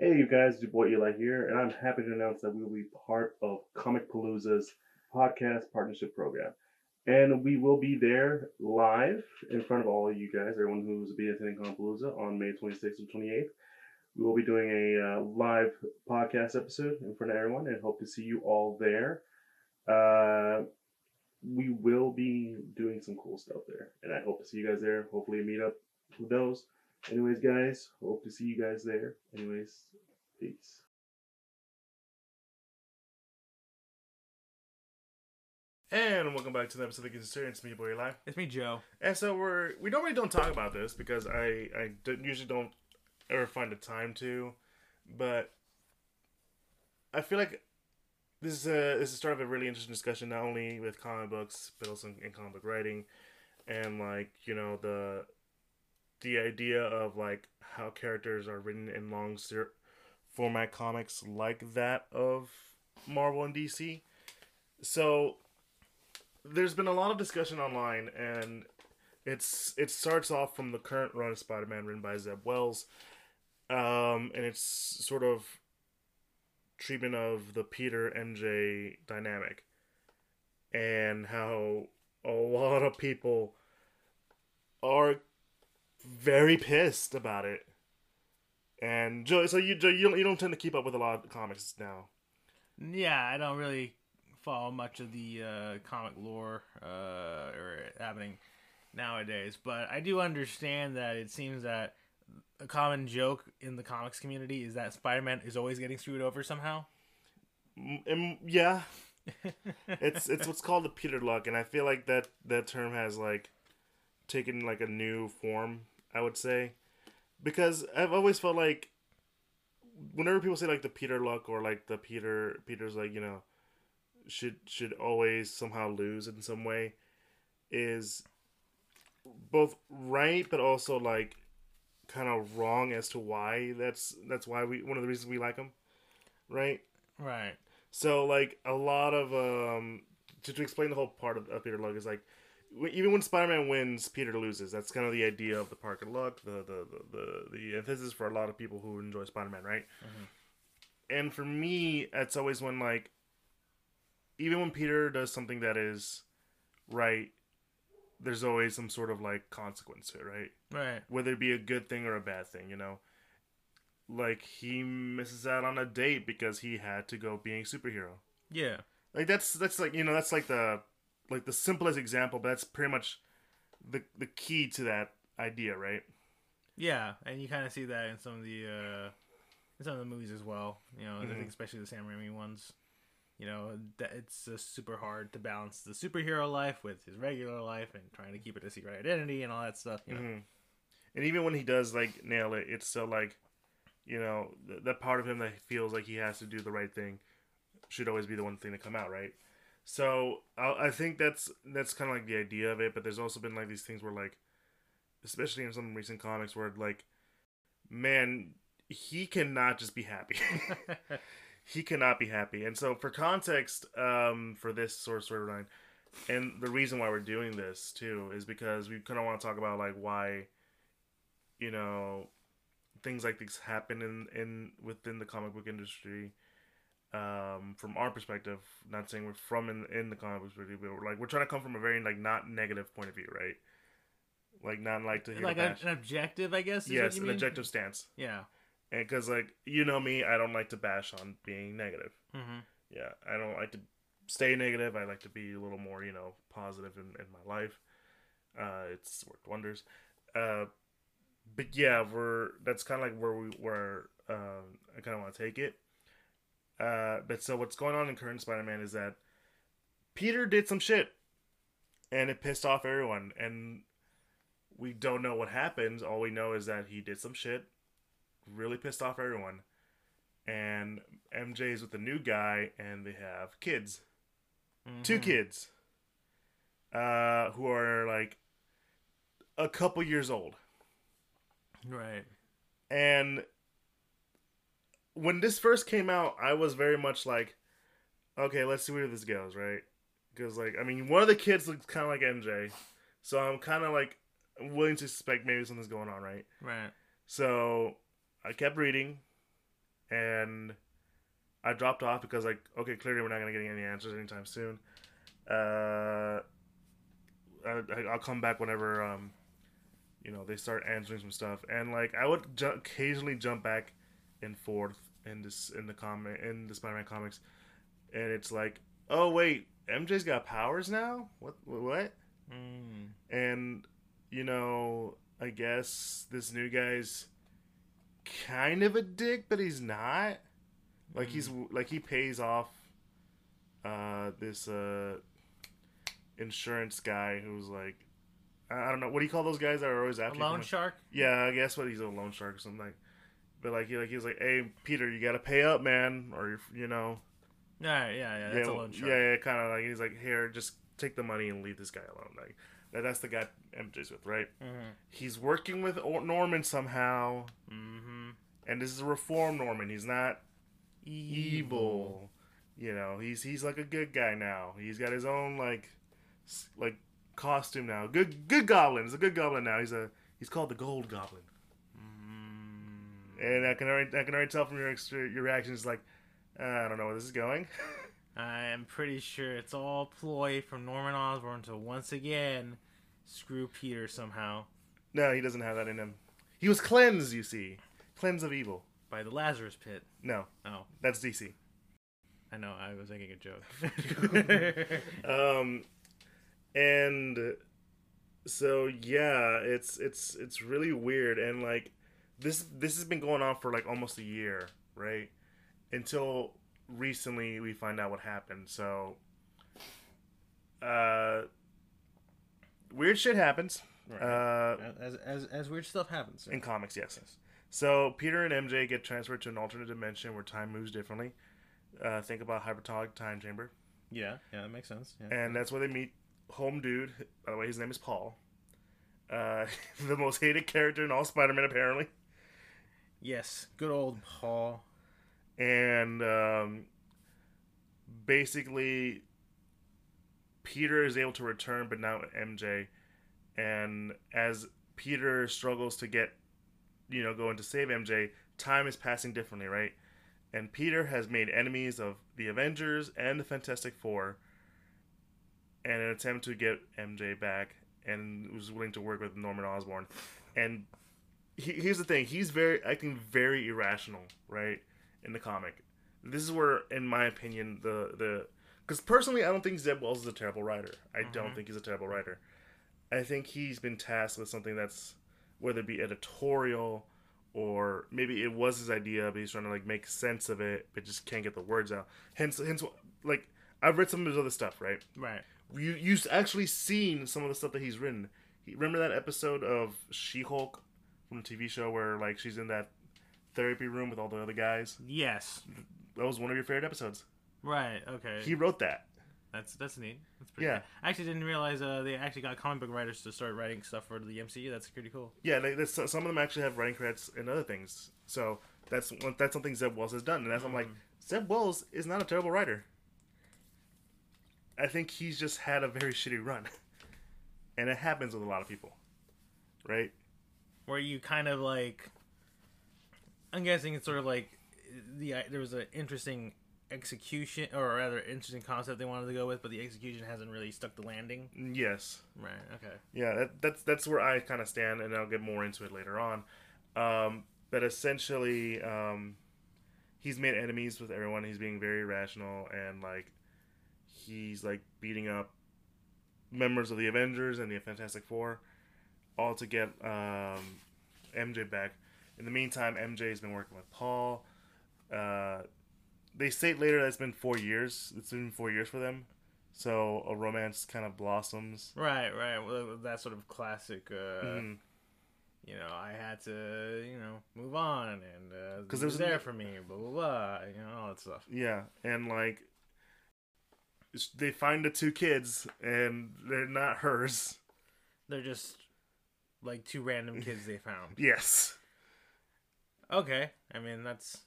Hey, you guys, it's your boy Eli here, and I'm happy to announce that we will be part of Comicpalooza's podcast partnership program. And we will be there live in front of all of you guys, everyone who's be attending Comicpalooza on May 26th and 28th. We will be doing a uh, live podcast episode in front of everyone and hope to see you all there. Uh, we will be doing some cool stuff there, and I hope to see you guys there. Hopefully, meet up with those. Anyways, guys, hope to see you guys there. Anyways, peace. And welcome back to the episode of the Consider. It's me, boy, live. It's me, Joe. And so we're we normally don't talk about this because I I don't, usually don't ever find the time to, but I feel like this is a this is start of a really interesting discussion not only with comic books but also in comic book writing, and like you know the the idea of like how characters are written in long ser- format comics like that of Marvel and DC. So there's been a lot of discussion online and it's it starts off from the current run of Spider-Man written by Zeb Wells. Um, and it's sort of treatment of the Peter MJ dynamic and how a lot of people are very pissed about it. And Joe, so you Joe, you don't you don't tend to keep up with a lot of comics now. Yeah, I don't really follow much of the uh, comic lore uh, or happening nowadays, but I do understand that it seems that a common joke in the comics community is that Spider-Man is always getting screwed over somehow. Mm, yeah, it's it's what's called the Peter luck, and I feel like that that term has like taken like a new form. I would say because I've always felt like whenever people say like the Peter luck or like the Peter Peter's like you know should should always somehow lose in some way is both right but also like kind of wrong as to why that's that's why we one of the reasons we like him right Right. so like a lot of um to, to explain the whole part of, of Peter Luck is like even when Spider-Man wins, Peter loses. That's kind of the idea of the Parker Luck, the the the the, the emphasis for a lot of people who enjoy Spider-Man, right? Mm-hmm. And for me, it's always when like even when Peter does something that is right, there's always some sort of like consequence to it, right? Right. whether it be a good thing or a bad thing, you know. Like he misses out on a date because he had to go being a superhero. Yeah. Like that's that's like you know that's like the like the simplest example, but that's pretty much the the key to that idea, right? Yeah, and you kind of see that in some of the uh, in some of the movies as well. You know, Mhm. think especially the Sam Raimi ones. You know, that it's super hard to balance the superhero life with his regular life and trying to keep it a secret identity and all that stuff. You know, hmm And even when he does like nail it, it's still like, you know, th- that part of him that feels like he has to do the right thing should always be the one thing to come out, right? So I, I think that's that's kind of like the idea of it. But there's also been like these things where like, especially in some recent comics, where like, man, he cannot just be happy. he cannot be happy. And so for context, um, for this sort of storyline, and the reason why we're doing this too is because we kind of want to talk about like why, you know, things like this happen in in within the comic book industry. Um, from our perspective, not saying we're from in, in the comic industry, but we're like we're trying to come from a very like not negative point of view, right? Like not like to hear like a, an objective, I guess. Is yes, what you an mean? objective stance, Yeah. and because like you know me, I don't like to bash on being negative hmm yeah i don't like to stay negative i like to be a little more you know positive in, in my life uh it's worked wonders uh but yeah we're that's kind of like where we were um i kind of want to take it uh but so what's going on in current spider-man is that peter did some shit and it pissed off everyone and we don't know what happened all we know is that he did some shit really pissed off everyone and MJ is with the new guy, and they have kids, two Mhm. kids, uh, who are like a couple years old. Right. And when this first came out, I was very much like, okay, let's see where this goes, right? Because like, I mean, one of the kids looks kind of like MJ, so I'm kind of like willing to suspect maybe something's going on, right? Right. So I kept reading, and I dropped off because like okay, clearly we're not gonna get any answers anytime soon. Uh, I, I'll come back whenever um, you know, they start answering some stuff, and like I would ju- occasionally jump back and forth in this in the comic in the Spider-Man comics, and it's like, oh wait, MJ's got powers now. What what? Mm. And you know, I guess this new guy's kind of a dick, but he's not. Like he's like he pays off uh this uh insurance guy who's like I don't know what do you call those guys that are always after you loan shark. yeah, I guess what he's a loan shark or something like. But like he like he was like, "Hey, Peter, you gotta pay up, man, or you're, know." Yeah, yeah, yeah. That's yeah, a loan shark. yeah, yeah, kind of like he's like, "Here, just take the money and leave this guy alone." Like that, that's the guy MJ's with, right? Mm-hmm. He's working with Or- Norman somehow, Mm-hmm. and this is a reform Norman. He's not evil. You know, he's he's like a good guy now. He's got his own like like costume now. Good good goblin. He's a good goblin now. He's a he's called the Gold Goblin. And I can already I can already tell from your extra, your reactions like uh, I don't know where this is going. I am pretty sure it's all ploy from Norman Osborn to once again screw Peter somehow no, he doesn't have that in him. He was cleansed, you see, cleansed of evil. by the Lazarus Pit. No, Oh, that's DC. I know. I was making a joke. Um, and so yeah, it's it's it's really weird, and like this this has been going on for like almost a year, right? Until recently, we find out what happened. So, uh, weird shit happens. Uh, as, as as weird stuff happens. in comics, yes. So Peter and MJ get transferred to an alternate dimension where time moves differently. Uh, think about hyperbolic time chamber, Yeah, yeah, that makes sense. Yeah. and that's where they meet home dude. By the way, his name is Paul. Uh, the most hated character in all Spider-Man, apparently. Yes, good old Paul. And um, basically, Peter is able to return, but now MJ. And as Peter struggles to get, you know, going to save MJ, time is passing differently, right? And Peter has made enemies of the Avengers and the Fantastic Four in an attempt to get MJ back and was willing to work with Norman Osborn. And he, here's the thing he's very acting very irrational, right? In the comic. This is where, in my opinion, the the because personally, I don't think Zeb Wells is a terrible writer. I don't Mhm. think he's a terrible writer. I think he's been tasked with something that's whether it be editorial or maybe it was his idea, but he's trying to like make sense of it, but just can't get the words out. Hence, hence, like I've read some of his other stuff, right? Right. You you've actually seen some of the stuff that he's written. He, remember that episode of She Hulk from the TV show where like she's in that therapy room with all the other guys? Yes. That was one of your favorite episodes. Right. Okay. He wrote that. That's that's neat. That's pretty Yeah. Cool. I actually didn't realize uh, they actually got comic book writers to start writing stuff for the MCU. That's pretty cool. Yeah, they, some of them actually have writing credits and other things. So that's that's something Zeb Wells has done, and that's I'm like Zeb Wells is not a terrible writer. I think he's just had a very shitty run, and it happens with a lot of people, right? Where you kind of like, I'm guessing it's sort of like the there was an interesting execution or rather interesting concept they wanted to go with, but the execution hasn't really stuck the landing. Yes, Right. Okay. yeah, that, that's that's where I kind of stand, and I'll get more into it later on. Um, but essentially, um, he's made enemies with everyone. He's being very rational, and like he's like beating up members of the Avengers and the Fantastic Four, all to get um, MJ back. In the meantime, MJ's been working with Paul. Uh, they state later that it's been four years. It's been four years for them, so a romance kind of blossoms. Right. Right. Well, that sort of classic. Uh, Mhm. You know, I had to, you know, move on, and uh, 'Cause he was there no- for me, blah blah blah, you know, all that stuff. Yeah, and like they find the two kids, and they're not hers. They're just like two random kids they found. Yes. Okay, I mean that's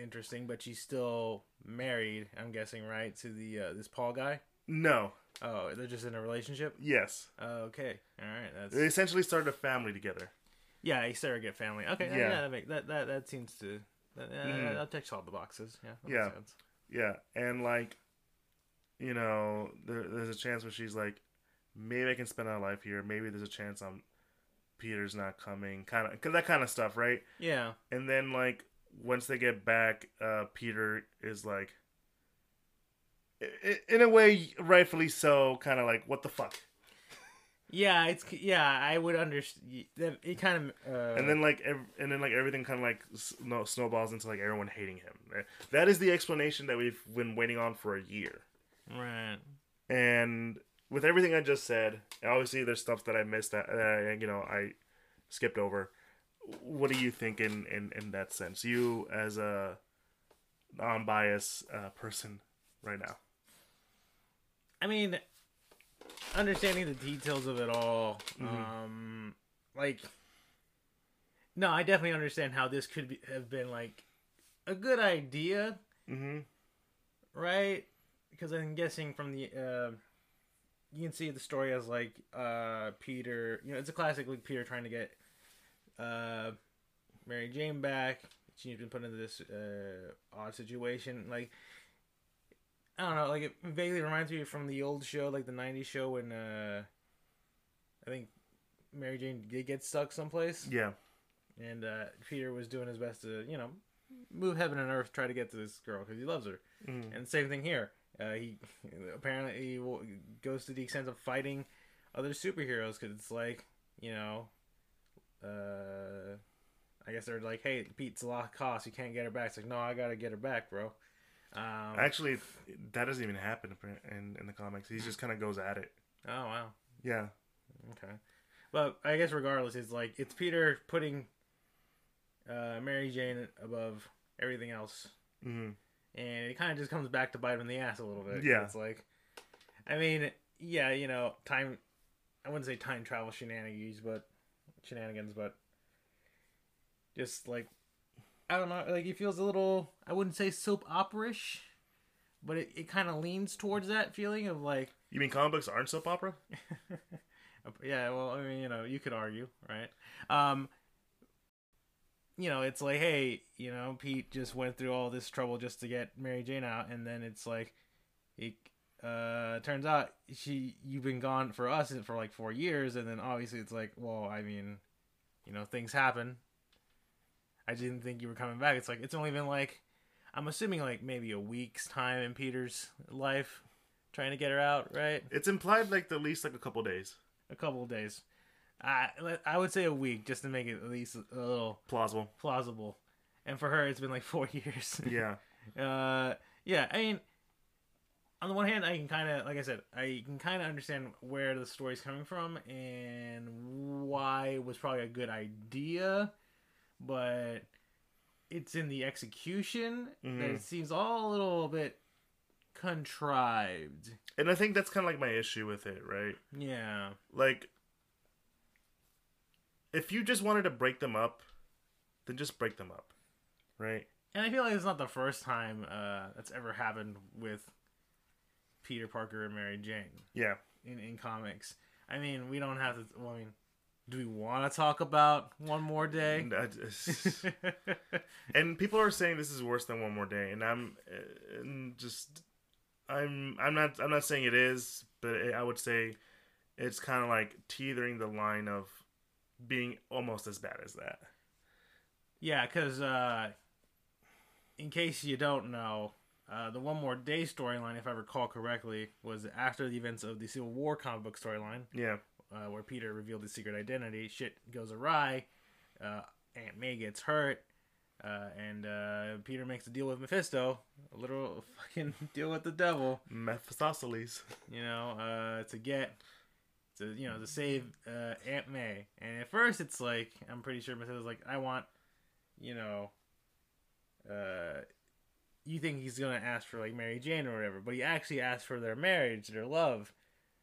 interesting, but she's still married. I'm guessing, right, to the uh, this Paul guy. No. Oh, they're just in a relationship. Yes. Okay, all right, that's They essentially started a family together. yeah, a surrogate family. Okay, yeah, Yeah. that, make, that that that seems to That, uh, Mhm. that ticks all the boxes. Yeah. Yeah. Yeah, and like, you know, there, there's a chance where she's like, maybe I can spend our life here. Maybe there's a chance I'm Peter's not coming, kind of, that kind of stuff, right? Yeah. And then like once they get back, uh, Peter is like, in a way, rightfully so, kind of like, what the fuck? Yeah, it's yeah. I would understand. It kind of. Uh, and then like ev- and then like everything kind of like snow- snowballs into like everyone hating him that is the explanation that we've been waiting on for a year right. and with everything i just said obviously there's stuff that i missed that uh, you know i skipped over. What do you think in in, in that sense? You as a non-biased uh, person right now? I mean, understanding the details of it all, Mhm. um, like, no, I definitely understand how this could be, have been like a good idea, mm-hmm. Right? Because I'm guessing from the, uh, you can see the story as like uh, Peter. You know, it's a classic like Peter trying to get uh, Mary Jane back. She's been put into this uh, odd situation, like. I don't know, like it vaguely reminds me from the old show, like the '90s show when uh, I think Mary Jane did get stuck someplace, yeah and uh, Peter was doing his best to, you know, move heaven and earth, try to get to this girl because he loves her. mm And same thing here. Uh, he apparently he goes to the extent of fighting other superheroes because it's like, you know, uh, I guess they're like, hey, Pete's a lot of cost. You can't get her back. It's like, no, I gotta get her back, bro. Um, actually that doesn't even happen in, in the comics he just kind of goes at it oh wow. yeah Okay. But I guess regardless, it's like it's Peter putting uh, Mary Jane above everything else, mm and it kind of just comes back to bite him in the ass a little bit. Yeah. It's like, I mean, yeah, you know, time. I wouldn't say time travel shenanigans, but shenanigans, but just like I don't know, like it feels a little. I wouldn't say soap opera-ish, but it, it kind of leans towards that feeling of like you mean comic books aren't soap opera yeah, well, I mean, you know, you could argue, right? Um, you know, it's like, hey, you know, Pete just went through all this trouble just to get Mary Jane out, and then it's like, it uh turns out she you've been gone for us for like four years, and then obviously it's like, well, I mean, you know, things happen. I didn't think you were coming back. It's like it's only been like, I'm assuming like maybe a week's time in Peter's life, trying to get her out, right? it's implied like at least like a couple days a couple of days. I I would say a week just to make it at least a little plausible plausible. And for her, it's been like four years. yeah uh, yeah. I mean, on the one hand, I can kind of, like I said, I can kind of understand where the story's coming from and why it was probably a good idea, but it's in the execution that Mhm. it seems all a little bit contrived. and i think that's kind of like my issue with it right Yeah. like if you just wanted to break them up then just break them up right And I feel like it's not the first time uh, that's ever happened with Peter Parker and Mary Jane yeah in, in comics. I mean, we don't have to. Well, I mean, do we want to talk about One More Day? And just- and people are saying this is worse than one more day and i'm and just i'm i'm not i'm not saying it is but i would say it's kind of like teetering the line of being almost as bad as that yeah, because uh, in case you don't know, uh, the One More Day storyline, if I recall correctly, was after the events of the Civil War comic book storyline. yeah uh, where Peter revealed his secret identity. Shit goes awry. Uh, Aunt May gets hurt. Uh, and uh, Peter makes a deal with Mephisto, a little fucking deal with the devil, mephistopheles you know, uh, to get, to you know, to save uh, Aunt May. And at first, it's like I'm pretty sure Mephisto's like, I want, you know, uh, you think he's gonna ask for like Mary Jane or whatever, but he actually asks for their marriage, their love,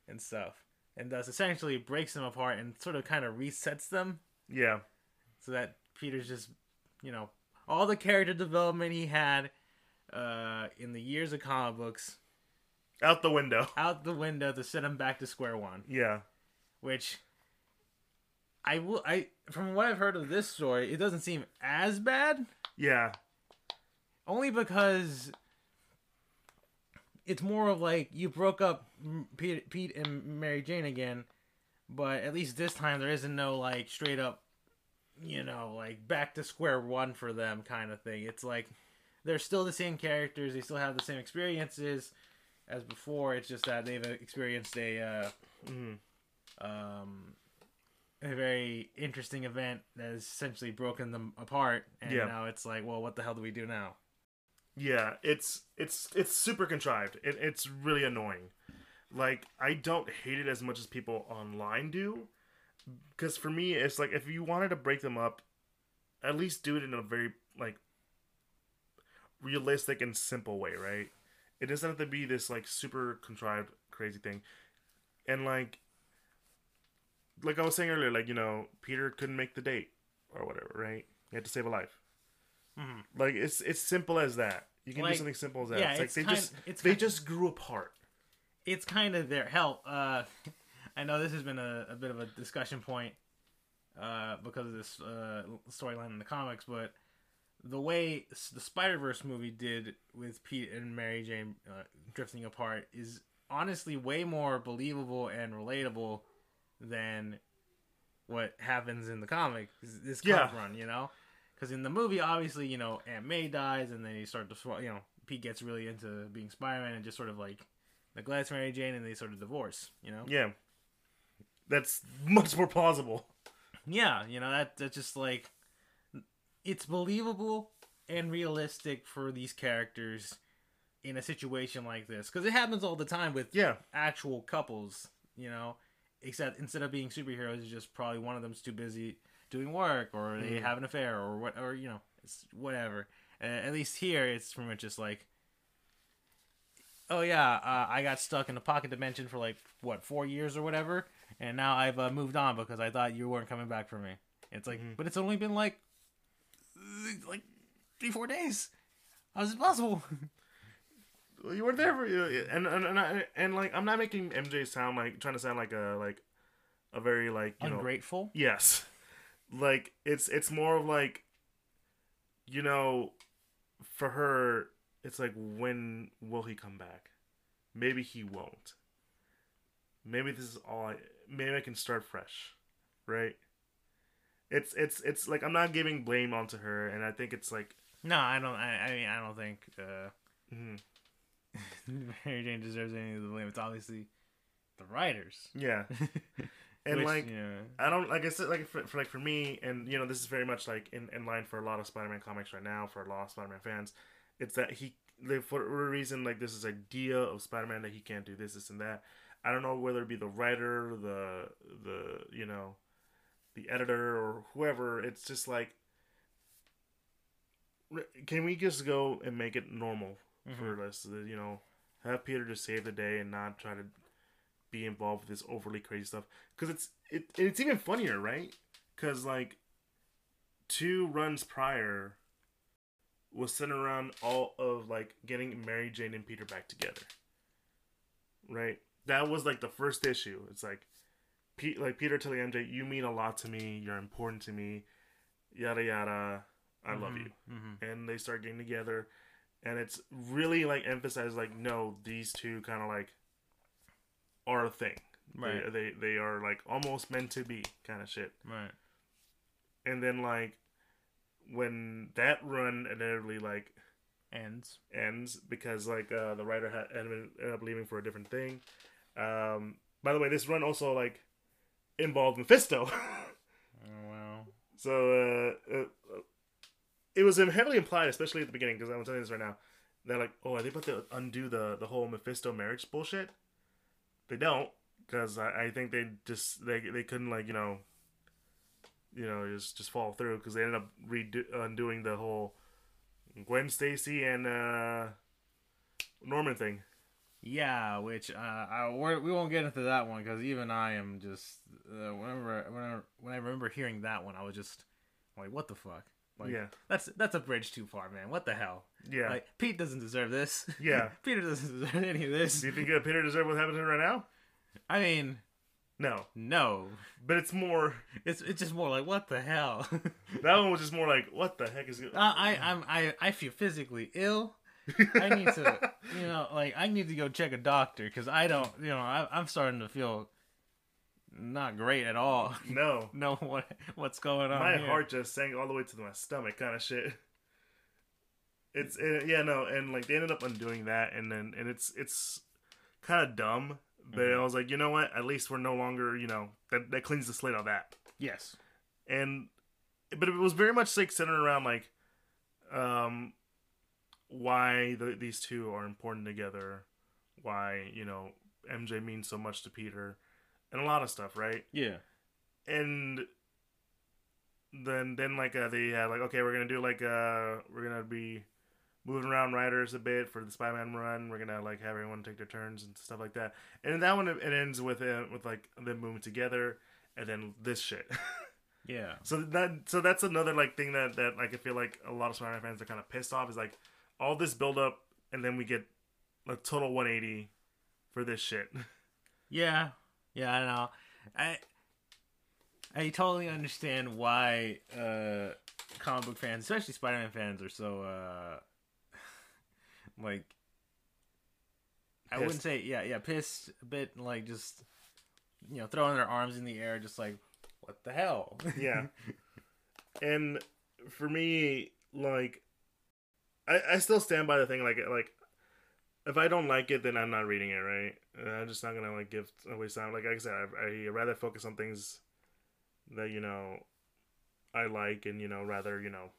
and stuff, and thus essentially breaks them apart and sort of kind of resets them. Yeah. So that Peter's just, you know, all the character development he had uh, in the years of comic books out the window. out the window to set him back to square one. yeah Which I will, I from what I've heard of this story, it doesn't seem as bad. yeah only because it's more of like you broke up Pete, Pete and Mary Jane again, but at least this time there isn't no like straight up, you know, like back to square one for them kind of thing. It's like they're still the same characters, they still have the same experiences as before. It's just that they've experienced a uh, Mhm. Um, a very interesting event that has essentially broken them apart, and Yeah. now it's like, well, what the hell do we do now? Yeah, it's it's it's super contrived. It, it's really annoying. Like I don't hate it as much as people online do, because for me, it's like if you wanted to break them up, at least do it in a very like realistic and simple way, right? It doesn't have to be this like super contrived, crazy thing, and like like I was saying earlier, like you know, Peter couldn't make the date or whatever, right? He had to save a life. Mhm. Like it's it's simple as that. You can Like, do something simple as that. yeah, it's like they just it's they just grew apart. It's kind of their hell. Uh, I know this has been a, a bit of a discussion point uh, because of this uh, storyline in the comics, but the way the Spider Verse movie did with Pete and Mary Jane uh, drifting apart is honestly way more believable and relatable than what happens in the comic. This- comic Yeah. run, you know, because in the movie, obviously, you know, Aunt May dies, and then you start to, you know, Pete gets really into being Spider Man and just sort of like neglects Mary Jane, and they sort of divorce. You know, Yeah, that's much more plausible. yeah, you know that that's just like it's believable and realistic for these characters in a situation like this because it happens all the time with Yeah, actual couples, you know, except instead of being superheroes, it's just probably one of them's too busy doing work or they Mhm. have an affair or what, or, you know, it's whatever. Uh, at least here, it's pretty much just like, oh yeah, uh, I got stuck in a pocket dimension for like, what, four years or whatever, and now I've uh, moved on because I thought you weren't coming back for me. It's like, Mhm. but it's only been like, like three, four days. How is it possible? You weren't there for you, and and and, I, and like I'm not making MJ sound like trying to sound like a like a very like you know Ungrateful? yes, like it's it's more of like you know for her it's like when will he come back? Maybe he won't. Maybe this is all I maybe I can start fresh, right? It's it's it's like I'm not giving blame onto her, and I think it's like No, I don't. I, I mean, I don't think. Uh, mhm, Mary Jane deserves any of the blame. It's obviously the writers. yeah, and Which, like know, I don't like I said like for, for like for me and you know this is very much like in, in line for a lot of Spider-Man comics right now for a lot of Spider-Man fans. It's that he they, for a reason like this is idea of Spider-Man that he can't do this this and that. I don't know whether it be the writer, the the you know, the editor or whoever. It's just like can we just go and make it normal for us to, you know have Peter just save the day and not try to be involved with this overly crazy stuff. Because it's it it's even funnier right? Because like two runs prior was centered around all of like getting Mary Jane and Peter back together. Right? That was like the first issue. It's like Pete like Peter telling MJ you mean a lot to me. You're important to me. Yada yada. I love you. Mm-hmm. and they start getting together and it's really like emphasized like no these two kind of like are a thing Right. they, they they are like almost meant to be kind of shit Right. and then like when that run inevitably like Ends. ends because like uh the writer had ended up leaving for a different thing um by the way this run also like involved mephisto Oh wow. So uh, uh, it was heavily implied, especially at the beginning, because I'm telling you this right now. They're like, "Oh, are they about to undo the the whole Mephisto marriage bullshit?" They don't, because I, I think they just they they couldn't like you know, you know just just fall through because they ended up redo undoing the whole Gwen Stacy and uh Norman thing. Yeah, which uh, I we won't get into that one because even I am just uh, whenever whenever when I remember hearing that one, I was just like, what the fuck? Like, yeah, That's that's a bridge too far, man. What the hell? yeah. Like Pete doesn't deserve this. Yeah. Peter doesn't deserve any of this. Do you think uh, Peter deserves what happened to him right now? I mean, No, No, but it's more. it's it's just more like what the hell. That one was just more like, what the heck is? Uh, I I'm I I feel physically ill. I need to, you know, like I need to go check a doctor because I don't, you know, I, I'm starting to feel not great at all. no, know what what's going on. my here. heart just sank all the way to my stomach, kind of shit. It's it, yeah no, and like they ended up undoing that, and then and it's it's kind of dumb. But Mhm. I was like, you know what? At least we're no longer, you know, that that cleans the slate of that. Yes. and but it was very much like centered around like um why the, these two are important together why you know mj means so much to peter and a lot of stuff right Yeah. and then then like uh, they had like okay we're gonna do like uh we're gonna be moving around writers a bit for the spider-man run we're gonna like have everyone take their turns and stuff like that and in that one it, it ends with uh, with like them moving together and then this shit Yeah. So that so that's another like thing that that like I feel like a lot of Spider-Man fans are kind of pissed off is like all this build up and then we get a total 180 for this shit. Yeah. Yeah. I know. I I totally understand why uh comic book fans, especially Spider-Man fans, are so uh like I wouldn't say yeah yeah pissed a bit like just you know throwing their arms in the air just like what the hell Yeah. and for me like I I still stand by the thing like like if I don't like it then I'm not reading it, right? I'm just not to like give away time like, like I said I I rather focus on things that you know I like and you know rather, you know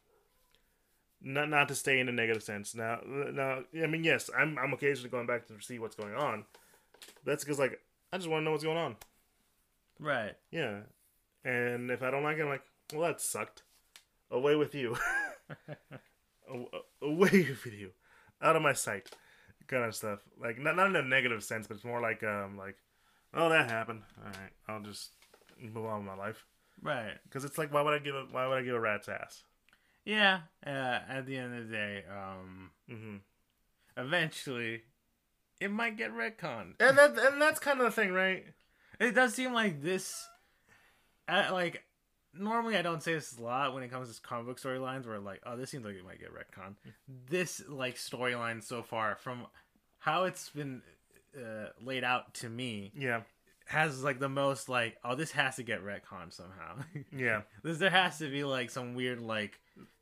not not to stay in a negative sense. Now, now, I mean, yes, I'm I'm occasionally going back to see what's going on. That's because like I just want to know what's going on. right Yeah, and if I don't like it, I'm like, well, that sucked. Away with you. Away with you. Out of my sight. Kind of stuff. Like not not in a negative sense, but it's more like um like, oh that happened. All right, I'll just move on with my life. right Because it's like, why would I give a why would I give a rat's ass? yeah uh, at the end of the day um hmm eventually it might get retconned And that and that's kind of the thing, right? It does seem like this, uh, like normally I don't say this a lot when it comes to comic book storylines, where like, oh, this seems like it might get retcon. This like storyline so far, from how it's been uh, laid out to me, Yeah, has like the most like, oh, this has to get retcon somehow. yeah. this, there has to be like some weird like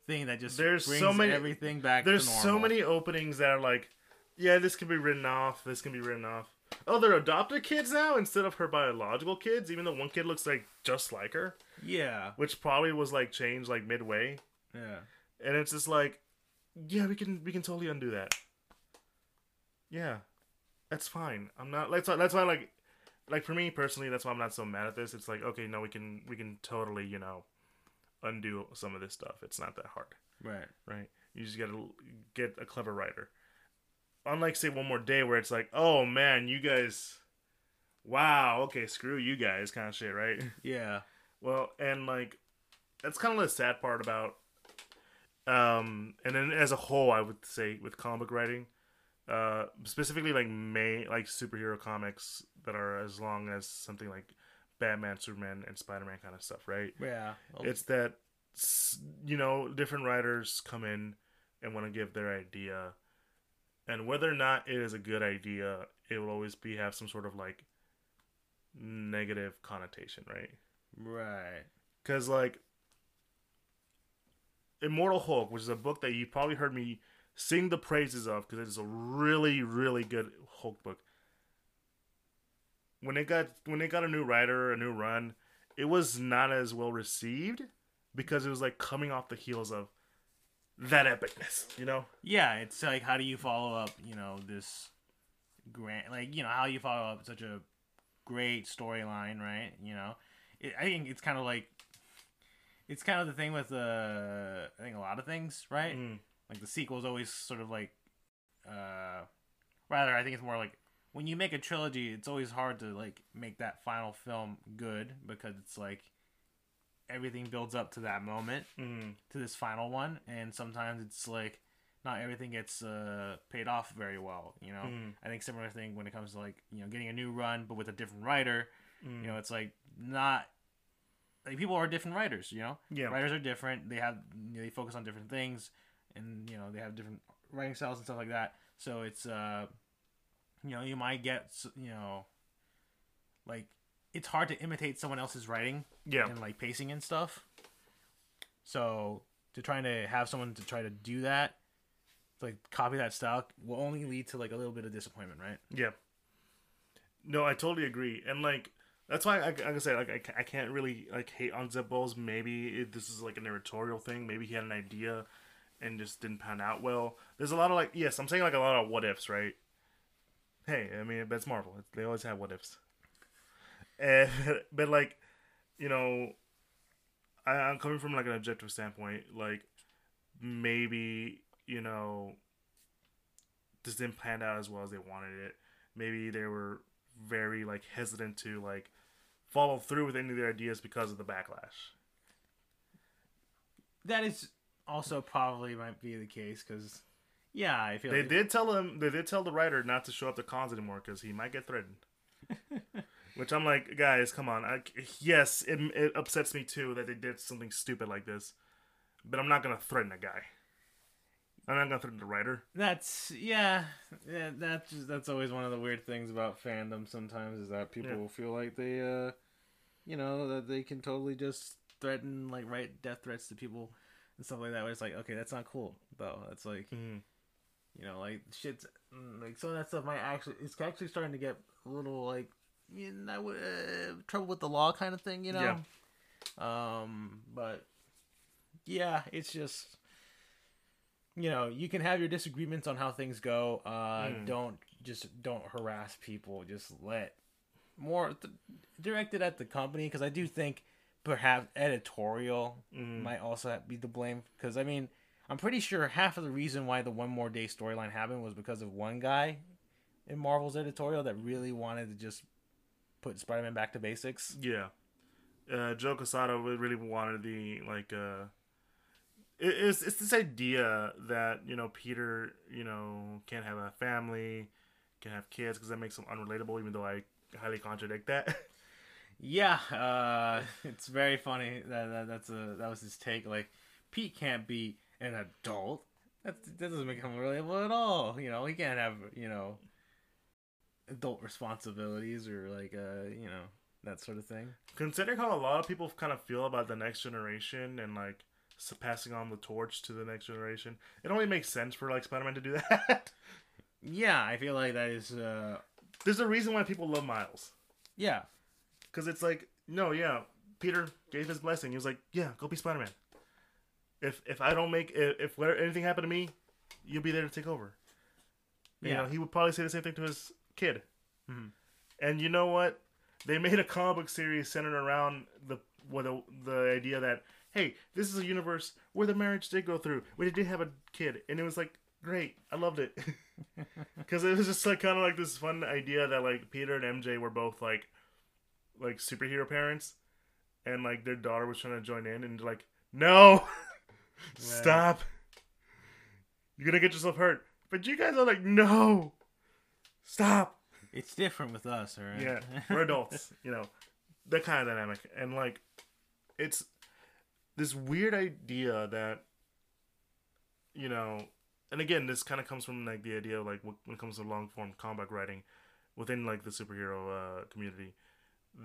thing that just There's brings so many- everything back. There's so many openings that are like, yeah, this can be written off. This can be written off. Oh, they're adopted kids now instead of her biological kids. Even though one kid looks like just like her, Yeah, which probably was like changed like midway, yeah, and it's just like, yeah, we can we can totally undo that. Yeah, that's fine. I'm not. That's why. That's why. Like, like for me personally, that's why I'm not so mad at this. It's like, okay, no, we can we can totally you know undo some of this stuff. It's not that hard right. right? You just gotta get a clever writer. Unlike say one more day where it's like, oh man, you guys, wow, okay, screw you guys, kind of shit, right? Yeah, Well, and like that's kind of the sad part about, um, and then as a whole, I would say with comic writing, uh, specifically like May like superhero comics that are as long as something like Batman, Superman, and Spider Man kind of stuff, right? yeah. it's that you know different writers come in and want to give their idea and whether or not it is a good idea it will always be have some sort of like negative connotation right right. because like immortal hulk which is a book that you probably heard me sing the praises of because it is a really really good hulk book when it got when it got a new writer a new run it was not as well received because it was like coming off the heels of that epicness you know Yeah, it's like how do you follow up, you know, this grand like, you know, how you follow up such a great storyline, right? You know. It, I think it's kind of like it's kind of the thing with uh I think a lot of things, right? Mm, Like the sequel's always sort of like uh rather I think it's more like when you make a trilogy, it's always hard to like make that final film good because it's like everything builds up to that moment mm, to this final one and sometimes it's like not everything gets uh, paid off very well you know mm. i think similar thing when it comes to like you know getting a new run but with a different writer Mm. You know, it's like not like people are different writers. You know, Yeah. writers are different. They have you know, they focus on different things, and you know they have different writing styles and stuff like that. So it's uh, you know, you might get you know, like it's hard to imitate someone else's writing Yeah. and like pacing and stuff. So to trying to have someone to try to do that, to, like copy that style, will only lead to like a little bit of disappointment, right? Yeah. No, I totally agree, and like that's why, I, like I said, like I, I can't really like hate on Zeb Wells. Maybe it, this is like an editorial thing. Maybe he had an idea and just didn't pan out well. There's a lot of like, yes, I'm saying like a lot of what ifs, right? Hey, I mean that's Marvel. They always have what ifs. Eh, and but like, you know, I, I'm coming from like an objective standpoint. Like maybe you know this didn't plan out as well as they wanted it. Maybe they were very like hesitant to like follow through with any of their ideas because of the backlash. That is also probably might be the case because, yeah, I feel They like did tell him. They did tell the writer not to show up to cons anymore because he might get threatened. Which I'm like, guys, come on. I, yes, it, it upsets me too that they did something stupid like this, but I'm not gonna threaten a guy. I'm not gonna threaten the writer. That's yeah, yeah. That's just, that's always one of the weird things about fandom. Sometimes is that people Yeah. feel like they, uh, you know, that they can totally just threaten, like, write death threats to people and stuff like that. Where it's like, okay, that's not cool, though. It's like, Mhm. you know, like shit's mm, like some of that stuff might actually it's actually starting to get a little like, you know, uh, trouble with the law kind of thing, you know. Yeah. Um, but yeah, it's just you know you can have your disagreements on how things go. Uh, Mm. Don't just don't harass people. Just let more th- direct it at the company because I do think perhaps editorial Mhm. might also be the blame because I mean I'm pretty sure half of the reason why the one more day storyline happened was because of one guy in Marvel's editorial that really wanted to just put Spider-Man back to basics. Yeah. Uh, Joe Quesada would- really wanted the like uh it, it's it's this idea that you know Peter you know can't have a family, can have kids because that makes him unrelatable. Even though I highly contradict that. Yeah, uh, it's very funny that, that that's a that was his take. Like Pete can't be an adult. That that doesn't make him relatable at all. You know, he can't have you know adult responsibilities or like uh you know that sort of thing. Considering how a lot of people kind of feel about the next generation and like passing on the torch to the next generation, it only makes sense for like Spider-Man to do that. Yeah, I feel like that is uh There's a reason why people love Miles. yeah Because it's like, no, yeah, Peter gave his blessing. He was like, yeah, go be Spider Man. If if I don't make if, if anything happened to me, you'll be there to take over. You Yeah. know, he would probably say the same thing to his kid. Mhm. And you know what? They made a comic book series centered around the with the, the idea that hey, this is a universe where the marriage did go through, where they did have a kid, and it was like great. I loved it because it was just like kind of like this fun idea that like Peter and MJ were both like like superhero parents, and like their daughter was trying to join in, and like, no, stop, you're gonna get yourself hurt. But you guys are like, no, stop. it's different with us, all right? Yeah, we're adults, you know, that kind of dynamic, and like, it's this weird idea that, you know, and again, this kind of comes from like the idea of like when it comes to long form combat writing within like the superhero uh, community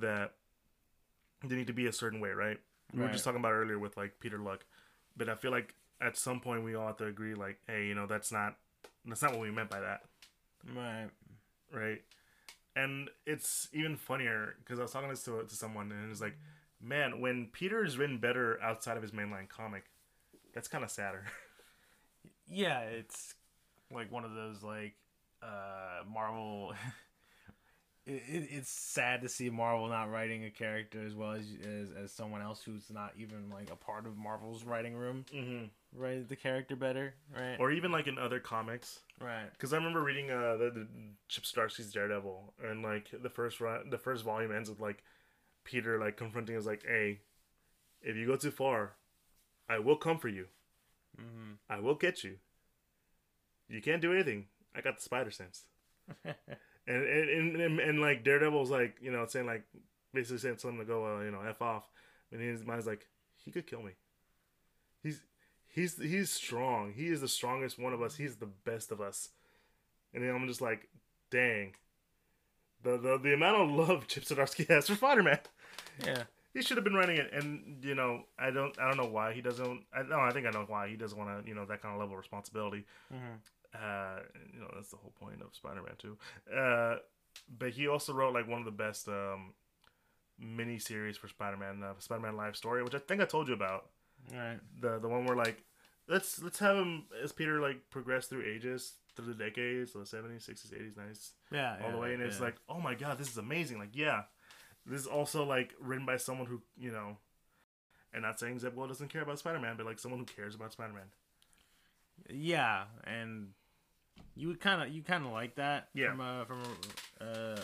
that they need to be a certain way, right? We were just talking about earlier with like Peter Luck, but I feel like at some point we all have to agree, like, hey, you know, that's not that's not what we meant by that right. Right? And it's even funnier because I was talking this to, to someone and it's like, man, when Peter is written better outside of his mainline comic, that's kind of sadder. Yeah, it's like one of those like uh Marvel. it, it, it's sad to see Marvel not writing a character as well as, as as someone else who's not even like a part of Marvel's writing room mm-hmm. write the character better, right? Or even like in other comics, right. because I remember reading uh the, the Chip Zdarsky's Daredevil, and like the first run, the first volume ends with like Peter like confronting us like, hey, if you go too far, I will come for you. hmm I will get you. You can't do anything. I got the spider sense. and and, and and and like Daredevil's like you know saying like basically saying something to go, uh, you know, f off. And in his mind's like, he could kill me. He's he's he's strong. He is the strongest one of us. He's the best of us. And then I'm just like, dang. The the, the amount of love Chip Zdarsky has for Spider Man. Yeah. He should have been running it, and you know, I don't, I don't know why he doesn't. I no, I think I know why he doesn't want to, you know, that kind of level of responsibility. Mm-hmm. Uh, you know, that's the whole point of Spider Man too. Uh, but he also wrote like one of the best um mini series for Spider Man, uh, Spider Man Life Story, which I think I told you about. All right. The the one where like let's let's have him as Peter like progress through ages through the decades, so the seventies, sixties, eighties, nineties, Yeah. all the way, and it's like, oh my god, this is amazing. Like, yeah, this is also like written by someone who you know, and not saying Zeb Wells doesn't care about Spider Man, but like someone who cares about Spider Man. Yeah, and you would kind of you kind of like that Yeah. from a from a, uh,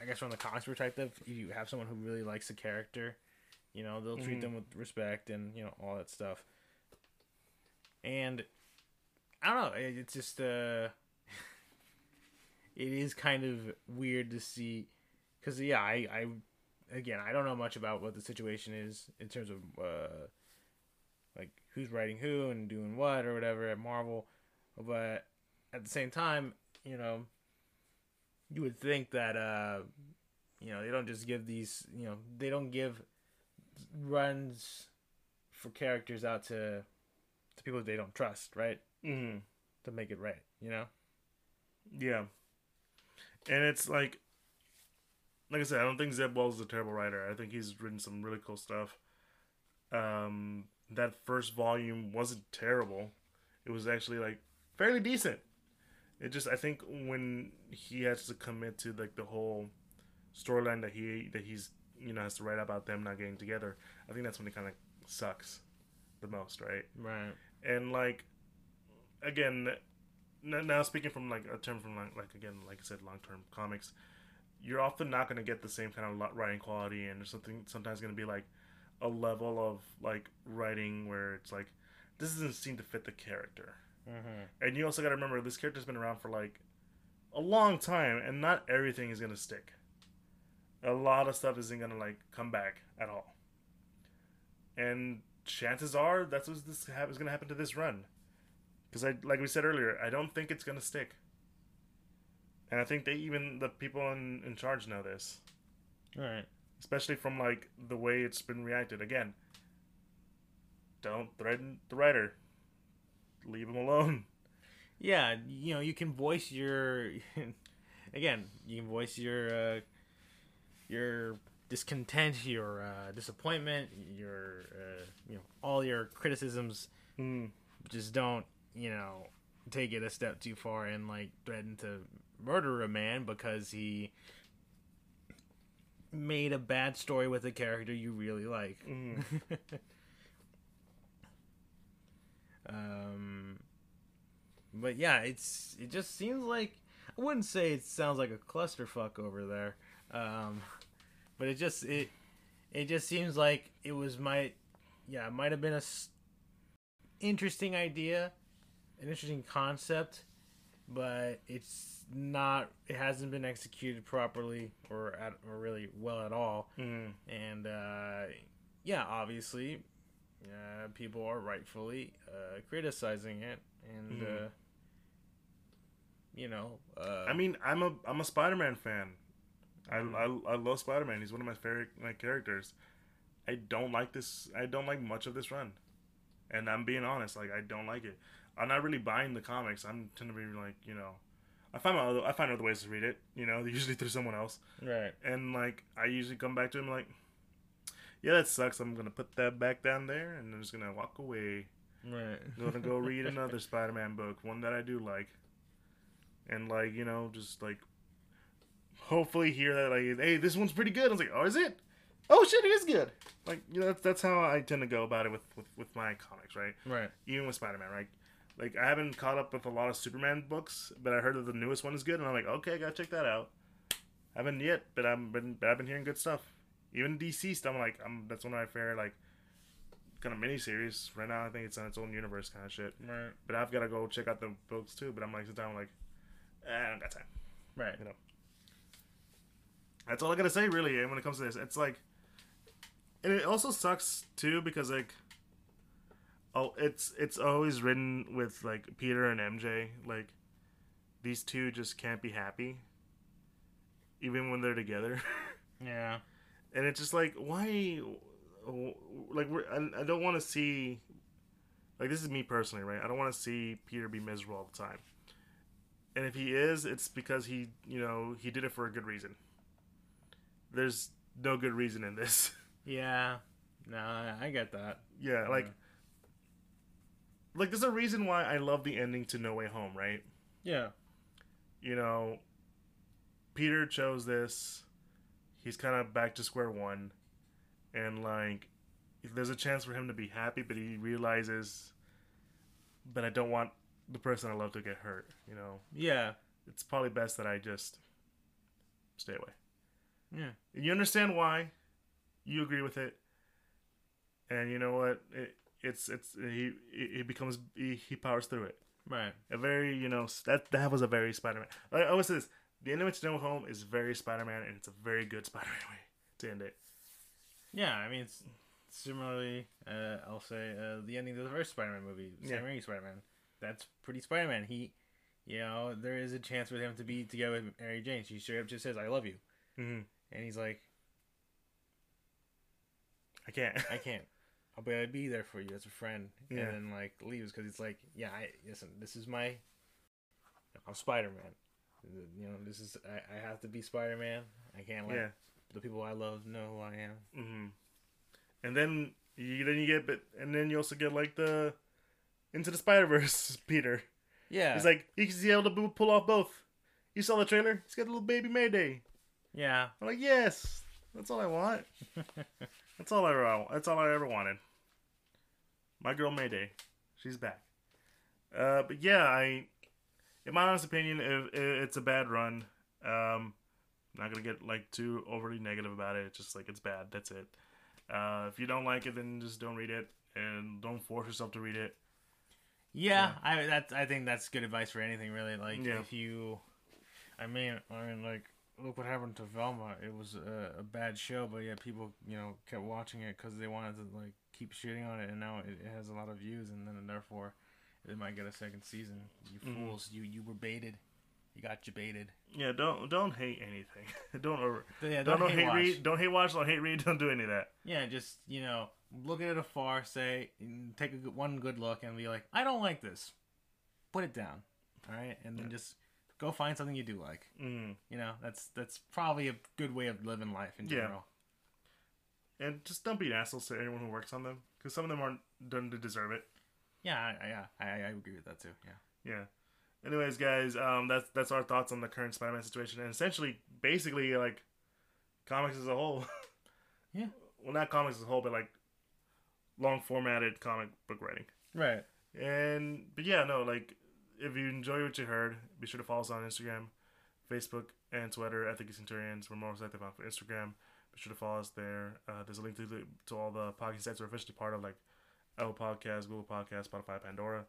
I guess from the comics perspective. If you have someone who really likes the character, you know they'll treat Mhm. them with respect and you know all that stuff. And I don't know, it- it's just uh, it is kind of weird to see, because yeah, I I again I don't know much about what the situation is in terms of uh like who's writing who and doing what or whatever at Marvel, but at the same time, you know, you would think that uh, you know they don't just give these, you know, they don't give runs for characters out to to people they don't trust, right? Mm-hmm. To make it right, you know. Yeah. And it's like like I said, I don't think Zeb Wells is a terrible writer. I think he's written some really cool stuff. Um that first volume wasn't terrible. It was actually like fairly decent. It just I think when he has to commit to like the whole storyline that he that he's you know has to write about them not getting together, I think that's when it kind of sucks the most, right? Right. and like again now speaking from like a term from like, like again like i said long-term comics you're often not going to get the same kind of writing quality and there's something sometimes going to be like a level of like writing where it's like this doesn't seem to fit the character Mm-hmm. and you also got to remember this character's been around for like a long time and not everything is going to stick. A lot of stuff isn't going to like come back at all. And chances are that's what's this ha- is going to happen to this run. Because i like we said earlier i don't think it's going to stick. And i think they even the people in, in charge know this. Right. especially from like the way it's been reacted. Again don't threaten the writer leave him alone Yeah, you know, you can voice your again, you can voice your uh your discontent, your uh disappointment, your uh you know, all your criticisms Hmm. just don't, you know, take it a step too far and like threaten to murder a man because he made a bad story with a character you really like. Mm. um, but yeah, it's it just seems like I wouldn't say it sounds like a clusterfuck over there, um, but it just it it just seems like it was my yeah it might have been a s- interesting idea, an interesting concept, but it's not it hasn't been executed properly or at, or really well at all Mm. and uh, yeah, obviously, uh, people are rightfully uh, criticizing it, and Mhm. uh, you know, uh, I mean, I'm a I'm a Spider-Man fan. I, I, I love Spider-Man. He's one of my favorite like characters. I don't like this. I don't like much of this run, and I'm being honest. Like I don't like it. I'm not really buying the comics. I'm tend to be like you know, I find my other, I find other ways to read it. You know, usually through someone else, right, and like I usually come back to him like, yeah, that sucks. I'm gonna put that back down there, and I'm just gonna walk away. right, gonna go read another Spider-Man book, one that I do like, and like you know, just like hopefully hear that like, hey, this one's pretty good. I was like, oh, is it? Oh shit, it is good. Like you know, that's that's how I tend to go about it with with, with my comics, right? right, Even with Spider-Man, right? Like I haven't caught up with a lot of Superman books, but I heard that the newest one is good, and I'm like, okay, I gotta check that out. haven't yet, but I've been but I've been hearing good stuff. Even DC stuff, I'm like, I'm that's one of my favorite like kind of miniseries right now. I think it's on its own universe kind of shit. right, But I've got to go check out the books too. But I'm like, sometimes I'm like, eh, I don't got time. right. You know. That's all I gotta say, really. When it comes to this, it's like, and it also sucks too because like, oh, it's it's always written with like Peter and MJ. Like, these two just can't be happy, even when they're together. Yeah. And it's just like, why? Like, we're, I, I don't want to see. Like, this is me personally, right? I don't want to see Peter be miserable all the time. And if he is, it's because he, you know, he did it for a good reason. There's no good reason in this. Yeah. No, I I get that. yeah, like, like there's a reason why I love the ending to No Way Home, right? Yeah. You know, Peter chose this. He's kind of back to square one, and like, there's a chance for him to be happy, but he realizes, but I don't want the person I love to get hurt. You know, Yeah. it's probably best that I just stay away. Yeah. And you understand why. You agree with it, and you know what? It, it's it's he he becomes he, he powers through it. Right. A very you know that that was a very Spider Man. I I always say this: the end of it to No Home is very Spider Man, and it's a very good Spider Man way to end it. Yeah, I mean, it's similarly, uh, I'll say, uh, the ending of the first Spider-Man movie, Sam Yeah. Raimi Spider-Man. That's pretty Spider-Man. He, you know, there is a chance for him to be together with Mary Jane. She straight up just says, "I love you," Mm-hmm. and he's like, I can't. "I can't. I'll be, I'll be there for you as a friend," Yeah. and then like leaves because it's like, "Yeah, I listen. This is my, I'm Spider-Man. You know, this is I, I have to be Spider-Man. I can't let yeah. the people I love know who I am." Mm-hmm. And then you then you get but and then you also get like the into the Spider Verse Peter. Yeah, He's like he's able to pull off both. You saw the trailer. He's got a little baby Mayday. yeah, I'm like yes, that's all I want. That's all I ever. That's all I ever wanted. My girl Mayday, she's back. Uh, but yeah, I, in my honest opinion, if, if it's a bad run. Um, I'm not gonna get like too overly negative about it. It's just like it's bad. That's it. Uh, if you don't like it, then just don't read it and don't force yourself to read it. Yeah, I that's I think that's good advice for anything really. Like Yeah. if you, I mean, I mean, like look what happened to Velma. It was a, a bad show, but yet people you know kept watching it because they wanted to like keep shitting on it, and now it, it has a lot of views, and then therefore it might get a second season. You Mhm. fools, you you were baited. You got you baited. Yeah, don't don't hate anything. don't over. Yeah, Don't, don't, don't hate hate read. Don't hate watch. Don't hate read. Don't do any of that. Yeah, just you know, look at it afar, say, take a good, one good look, and be like, I don't like this. Put it down, all right, and then Yeah. just go find something you do like. Mm. You know, that's that's probably a good way of living life in Yeah. general. And just don't be assholes to anyone who works on them, because some of them aren't done to deserve it. Yeah, I, I, yeah, I, I agree with that too. Yeah. Yeah. Anyways, guys, um, that's that's our thoughts on the current Spider-Man situation, and essentially, basically, like comics as a whole. Yeah. Well, not comics as a whole, but like long formatted comic book writing. Right. And but yeah, no, like if you enjoy what you heard, be sure to follow us on Instagram, Facebook, and Twitter at the Geek Centurions. We're most active on Instagram. Be sure to follow us there. Uh, there's a link to the, to all the podcast sites we're officially part of, like Apple Podcasts, Google Podcasts, Spotify, Pandora.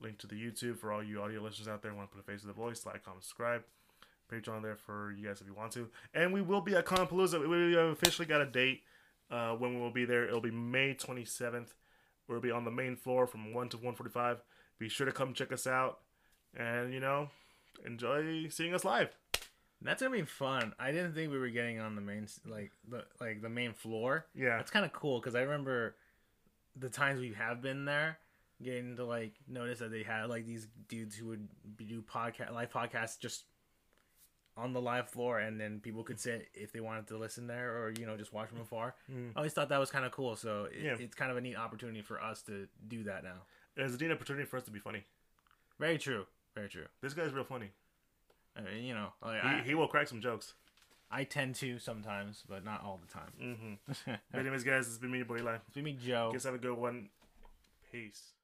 Link to the YouTube for all you audio listeners out there. Want to put a face to the voice? Like, comment, subscribe. Patreon there for you guys if you want to. And we will be at Palooza. We we have officially got a date uh, when we will be there. It'll be May 27th. We'll be on the main floor from 1 to 145. Be sure to come check us out. And, you know, enjoy seeing us live. That's gonna be fun. I didn't think we were getting on the main like the like the main floor. Yeah. That's kind of cool because I remember the times we have been there, getting to like notice that they had like these dudes who would do podcast live podcasts just on the live floor, and then people could sit if they wanted to listen there or you know just watch from afar. Mm. I always thought that was kind of cool. So it, Yeah. it's kind of a neat opportunity for us to do that now. It's a neat opportunity for us to be funny. Very true. Very true. This guy's real funny. I mean, you know, like, He, I, he will crack some jokes. I tend to sometimes, but not all the time. Mm-hmm. But anyways, guys, it's been me, your boy Eli. It's me, Joe. Guess have a good one. Peace.